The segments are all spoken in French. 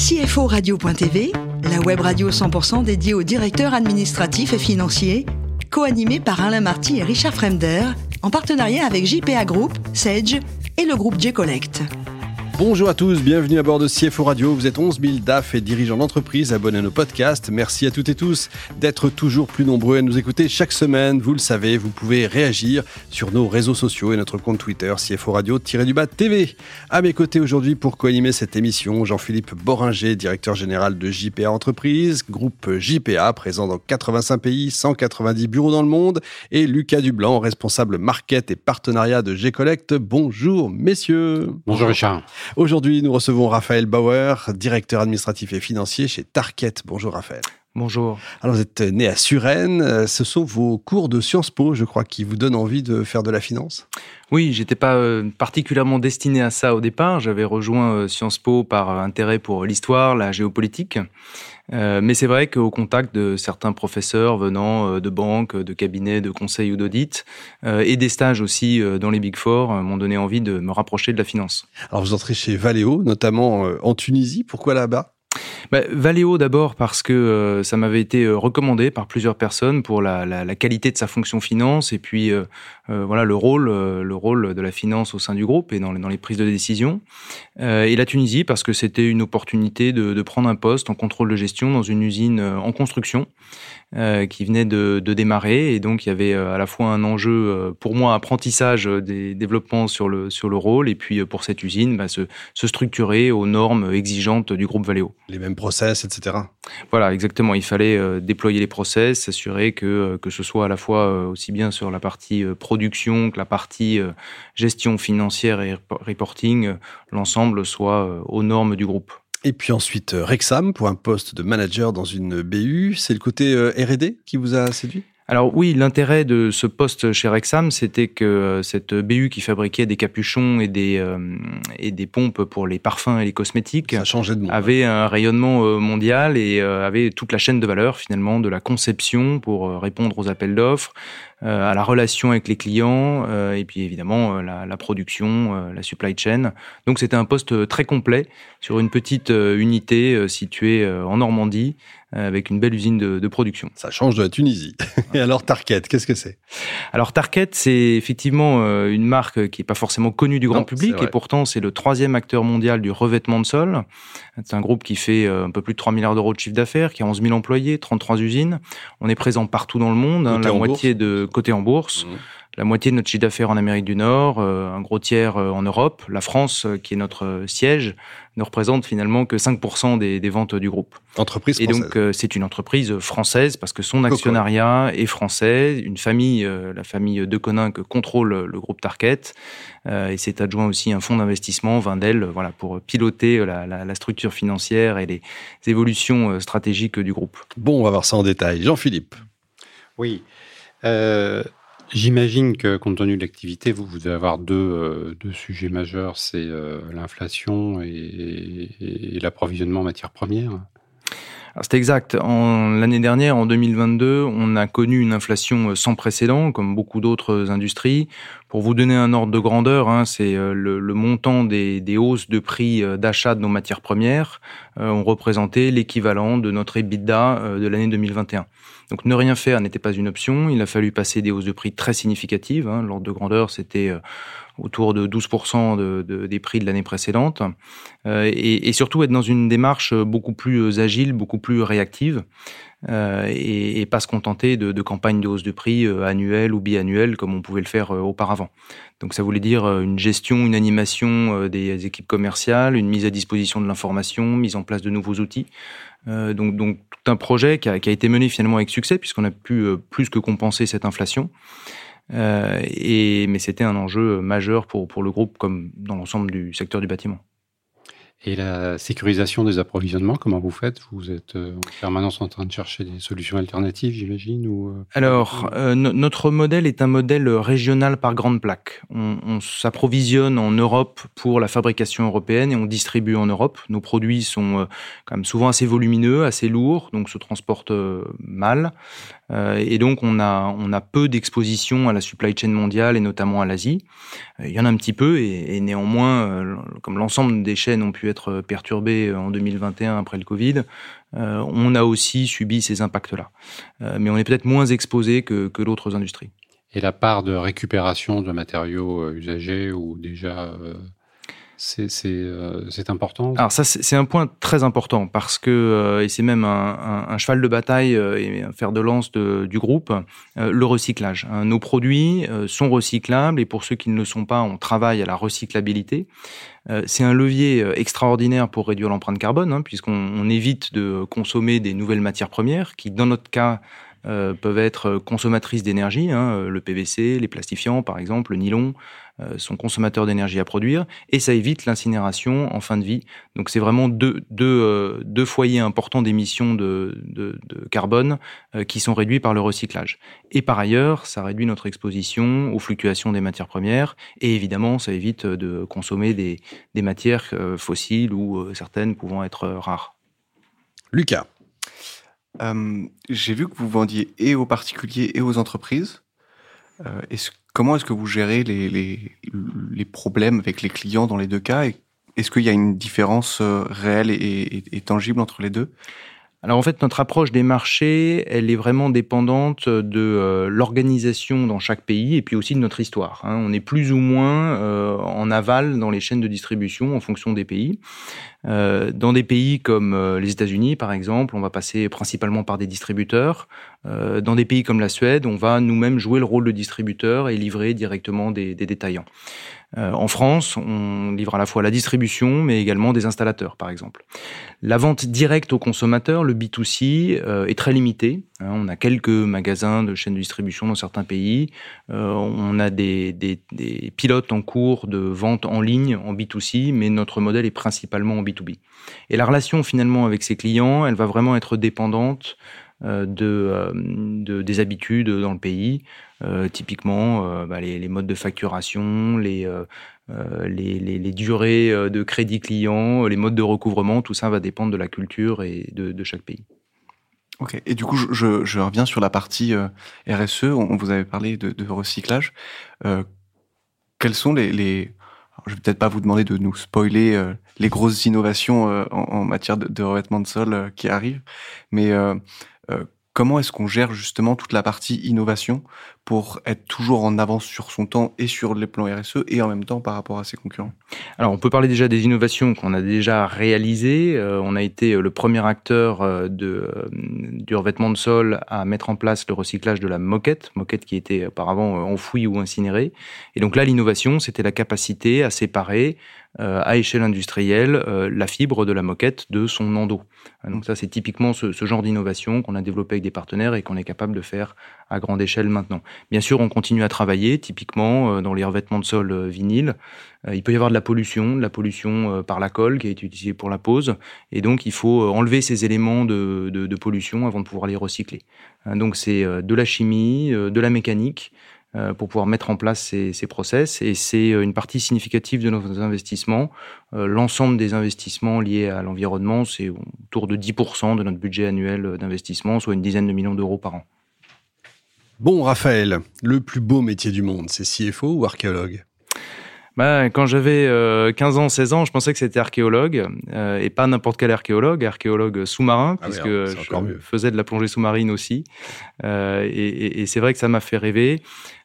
CFO Radio.tv, la web radio 100% dédiée aux directeurs administratifs et financiers, co-animée par Alain Marty et Richard Fremder, en partenariat avec JPA Group, Sage et le groupe J-Collect. Bonjour à tous, bienvenue à bord de CFO Radio. Vous êtes 11 000 DAF et dirigeants d'entreprise abonnés à nos podcasts. Merci à toutes et tous d'être toujours plus nombreux à nous écouter chaque semaine. Vous le savez, vous pouvez réagir sur nos réseaux sociaux et notre compte Twitter CFO Radio-du-bas TV. À mes côtés aujourd'hui pour co-animer cette émission, Jean-Philippe Boringer, directeur général de JPA Entreprise, groupe JPA présent dans 85 pays, 190 bureaux dans le monde et Lucas Dublanc, responsable market et partenariat de G-Collect. Bonjour messieurs. Bonjour Richard. Aujourd'hui, nous recevons Raphaël Bauer, directeur administratif et financier chez Tarket. Bonjour Raphaël. Bonjour. Alors vous êtes né à Suresnes, ce sont vos cours de Sciences Po, je crois, qui vous donnent envie de faire de la finance? Oui, j'étais pas euh, particulièrement destiné à ça au départ, j'avais rejoint euh, Sciences Po par intérêt pour l'histoire, la géopolitique. Euh, mais c'est vrai qu'au contact de certains professeurs venant de banques, de cabinets, de conseils ou d'audit, et des stages aussi dans les Big Four, m'ont donné envie de me rapprocher de la finance. Alors vous entrez chez Valeo, notamment en Tunisie. Pourquoi là-bas? Bah, Valeo d'abord parce que euh, ça m'avait été euh, recommandé par plusieurs personnes pour la, qualité de sa fonction finance et puis euh, voilà le rôle le rôle de la finance au sein du groupe et dans les, prises de décision. et la Tunisie parce que c'était une opportunité de, prendre un poste en contrôle de gestion dans une usine en construction qui venait de, démarrer et donc il y avait à la fois un enjeu pour moi apprentissage des développements sur le sur le rôle et puis pour cette usine bah, se, se structurer aux normes exigeantes du groupe Valeo. Les mêmes process, etc. Voilà, exactement. Il fallait euh, déployer les process, s'assurer que, euh, que ce soit à la fois euh, aussi bien sur la partie production que la partie gestion financière et reporting, l'ensemble soit aux normes du groupe. Et puis ensuite, Rexam pour un poste de manager dans une BU. C'est le côté RD qui vous a séduit? Alors oui, l'intérêt de ce poste chez Rexam, c'était que euh, cette BU qui fabriquait des capuchons et des, euh, et des pompes pour les parfums et les cosmétiques avait un rayonnement euh, mondial et avait toute la chaîne de valeur finalement de la conception pour répondre aux appels d'offres, à la relation avec les clients et puis évidemment la, la production, la supply chain. Donc c'était un poste très complet sur une petite unité située en Normandie euh, avec une belle usine de, de, production. Ça change de la Tunisie. Et alors Tarket, qu'est-ce que c'est? Alors Tarket, c'est effectivement euh, une marque qui n'est pas forcément connue du grand public et pourtant c'est le troisième acteur mondial du revêtement de sol. C'est un groupe qui fait euh, un peu plus de 3 milliards d'euros de chiffre d'affaires, qui a 11 000 employés, 33 usines. On est présent partout dans le monde, hein, la moitié de côté en bourse. Mmh la moitié de notre chiffre d'affaires en Amérique du Nord, euh, un gros tiers euh, en Europe. La France, euh, qui est notre siège, ne représente finalement que 5% des, des, ventes du groupe. Entreprise française. Et donc, c'est une entreprise française parce que son actionnariat est français. Une famille, la famille De Conin, que contrôle le groupe Target. et c'est adjoint aussi un fonds d'investissement, Vindel, voilà, pour piloter la, la, la, structure financière et les évolutions stratégiques du groupe. Bon, on va voir ça en détail. Jean-Philippe. Oui. Euh, J'imagine que compte tenu de l'activité, vous, vous devez avoir deux, euh, deux sujets majeurs, c'est euh, l'inflation et, et l'approvisionnement en matières premières. C'est exact. L'année dernière, en 2022, on a connu une inflation sans précédent, comme beaucoup d'autres industries. Pour vous donner un ordre de grandeur, hein, c'est euh, le, le, montant des, des, hausses de prix d'achat de nos matières premières euh, ont représenté l'équivalent de notre EBITDA de l'année 2021. Donc ne rien faire n'était pas une option. Il a fallu passer des hausses de prix très significatives. Hein. L'ordre de grandeur, c'était euh, autour de 12% de, de, des prix de l'année précédente. Euh, et, surtout être dans une démarche beaucoup plus agile, beaucoup plus réactive. Euh, et, pas se contenter de, campagnes de hausse de prix euh, annuelles ou biannuelles comme on pouvait le faire euh, auparavant. Donc ça voulait dire une gestion, une animation des équipes commerciales, une mise à disposition de l'information, mise en place de nouveaux outils. donc, tout un projet qui a, été mené finalement avec succès puisqu'on a pu plus que compenser cette inflation. Euh, et, mais c'était un enjeu majeur pour, pour le groupe comme dans l'ensemble du secteur du bâtiment. Et la sécurisation des approvisionnements, comment vous faites? Vous êtes euh, en permanence en train de chercher des solutions alternatives, j'imagine ou euh, Alors, euh, notre modèle est un modèle régional par grande plaque. On, on s'approvisionne en Europe pour la fabrication européenne et on distribue en Europe. Nos produits sont quand même souvent assez volumineux, assez lourds, donc se transportent mal. Et donc on a on a peu d'exposition à la supply chain mondiale et notamment à l'Asie. il y en a un petit peu et, et néanmoins, comme l'ensemble des chaînes ont pu être perturbées en 2021 après le Covid, on a aussi subi ces impacts-là. mais on est peut-être moins exposé que, que d'autres industries. Et la part de récupération de matériaux usagés ou déjà euh, c'est important? Alors ça, c'est un point très important parce que euh, et c'est même un, cheval de bataille euh, et un fer de lance du groupe, le recyclage. Hein. Nos produits sont recyclables et pour ceux qui ne le sont pas, on travaille à la recyclabilité. c'est un levier extraordinaire pour réduire l'empreinte carbone hein, puisqu'on évite de consommer des nouvelles matières premières qui, dans notre cas, peuvent être consommatrices d'énergie, hein, le PVC, les plastifiants par exemple, le nylon, euh, sont consommateurs d'énergie à produire, et ça évite l'incinération en fin de vie. Donc c'est vraiment deux, deux, euh, deux foyers importants d'émissions de, de, de, carbone euh, qui sont réduits par le recyclage. Et par ailleurs, ça réduit notre exposition aux fluctuations des matières premières, et évidemment, ça évite de consommer des, des matières fossiles ou certaines pouvant être rares. Lucas. J'ai vu que vous vendiez et aux particuliers et aux entreprises. Est-ce Comment est-ce que vous gérez les, problèmes avec les clients dans les deux cas Est-ce qu'il y a une différence euh, réelle et, tangible entre les deux? Alors en fait, notre approche des marchés, elle est vraiment dépendante de euh, l'organisation dans chaque pays et puis aussi de notre histoire. Hein. On est plus ou moins euh, en aval dans les chaînes de distribution en fonction des pays. Dans des pays comme les États-Unis, par exemple, on va passer principalement par des distributeurs. Euh, dans des pays comme la Suède, on va nous-mêmes jouer le rôle de distributeur et livrer directement des, détaillants. Euh, en France, on livre à la fois la distribution, mais également des installateurs, par exemple. La vente directe aux consommateurs, le B2C, euh, est très limitée. Hein. on a quelques magasins de chaînes de distribution dans certains pays. On a des, des, pilotes en cours de vente en ligne en B2C, mais notre modèle est principalement en B2B. Et la relation finalement avec ses clients, elle va vraiment être dépendante de, euh, de, des habitudes dans le pays. Euh, typiquement, bah, les, modes de facturation, les, les, durées de crédit client, les modes de recouvrement, tout ça va dépendre de la culture et de, chaque pays. Ok. Et du coup, je, reviens sur la partie RSE. On, vous avait parlé de, recyclage. Euh, quels sont les, les... je vais peut-être pas vous demander de nous spoiler euh, les grosses innovations euh, en, matière de, revêtement de sol qui arrivent, mais euh, comment est-ce qu'on gère justement toute la partie innovation pour être toujours en avance sur son temps et sur les plans RSE et en même temps par rapport à ses concurrents Alors on peut parler déjà des innovations qu'on a déjà réalisées. Euh, on a été euh, le premier acteur de, du revêtement de sol à mettre en place le recyclage de la moquette, moquette qui était auparavant enfouie ou incinérée. Et donc là l'innovation c'était la capacité à séparer euh, à échelle industrielle euh, la fibre de la moquette de son endos. Donc ça, c'est typiquement ce genre d'innovation qu'on a développé avec des partenaires et qu'on est capable de faire à grande échelle maintenant. Bien sûr, on continue à travailler, typiquement euh, dans les revêtements de sol vinyle. Il peut y avoir de la pollution, de la pollution par la colle qui est utilisée pour la pose, et donc il faut enlever ces éléments de, pollution avant de pouvoir les recycler. Donc c'est de la chimie, de la mécanique, euh, pour pouvoir mettre en place ces, ces process. Et c'est euh, une partie significative de nos investissements. Euh, l'ensemble des investissements liés à l'environnement, c'est autour de 10% de notre budget annuel d'investissement, soit une dizaine de millions d'euros par an. Bon, Raphaël, le plus beau métier du monde, c'est CFO ou archéologue? Bah, quand j'avais 15 ans, 16 ans, je pensais que c'était archéologue, euh, et pas n'importe quel archéologue, archéologue sous-marin, ah puisque je faisais de la plongée sous-marine aussi. Euh, et, et, et c'est vrai que ça m'a fait rêver.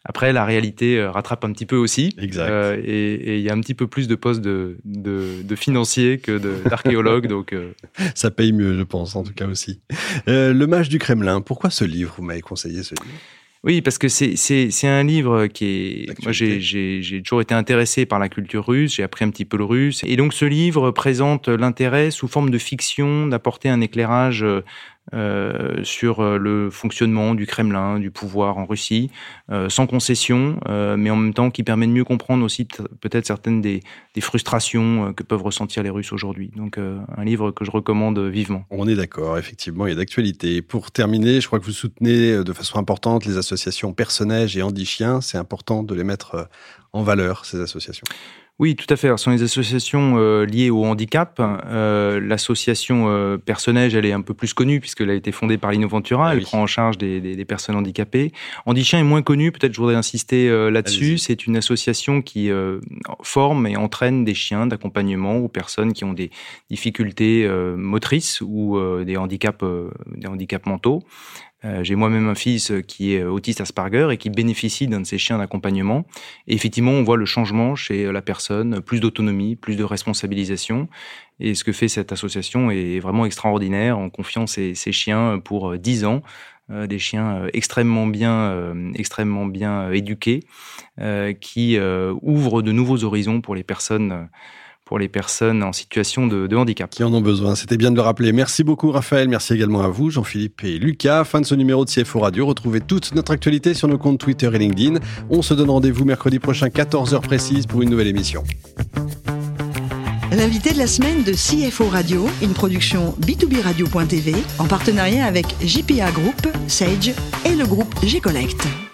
Après, la réalité euh, rattrape un petit peu aussi. Exact. Euh, et il y a un petit peu plus de postes de, de, de financiers que d'archéologues. donc, euh... Ça paye mieux, je pense, en tout cas aussi. Euh, le Mage du Kremlin, pourquoi ce livre Vous m'avez conseillé ce livre? Oui, parce que c'est un livre qui est. Moi, j'ai toujours été intéressé par la culture russe, j'ai appris un petit peu le russe. Et donc, ce livre présente l'intérêt sous forme de fiction d'apporter un éclairage euh, sur euh, le fonctionnement du Kremlin, du pouvoir en Russie, euh, sans concession, mais en même temps qui permet de mieux comprendre aussi peut-être certaines des, frustrations que peuvent ressentir les Russes aujourd'hui. Donc un livre que je recommande vivement. On est d'accord, effectivement, il a d'actualité. Pour terminer, je crois que vous soutenez de façon importante les associations Personnage et Andy Chien. C'est important de les mettre en valeur, ces associations. Oui, tout à fait. ce sont les associations euh, liées au handicap. Euh, l'association euh, Personnage, elle est un peu plus connue puisqu'elle a été fondée par l'Innoventura. Ah elle prend en charge des, personnes handicapées. Handichien est moins connu. Peut-être je voudrais insister là-dessus. C'est une association qui forme et entraîne des chiens d'accompagnement aux personnes qui ont des difficultés motrices ou des handicaps, des handicaps mentaux. Euh, j'ai moi-même un fils qui est autiste Asperger et qui bénéficie d'un de ces chiens d'accompagnement. Et effectivement, on voit le changement chez la personne, plus d'autonomie, plus de responsabilisation. Et ce que fait cette association est vraiment extraordinaire en confiant ces, chiens pour 10 ans. Euh, des chiens extrêmement bien, euh, extrêmement bien éduqués, qui ouvrent de nouveaux horizons pour les personnes pour les personnes en situation de, handicap. Qui en ont besoin, c'était bien de le rappeler. Merci beaucoup Raphaël, merci également à vous Jean-Philippe et Lucas. Fin de ce numéro de CFO Radio, retrouvez toute notre actualité sur nos comptes Twitter et LinkedIn. On se donne rendez-vous mercredi prochain 14h précise pour une nouvelle émission. L'invité de la semaine de CFO Radio, une production B2B Radio.tv en partenariat avec JPA Group, Sage et le groupe G-Collect.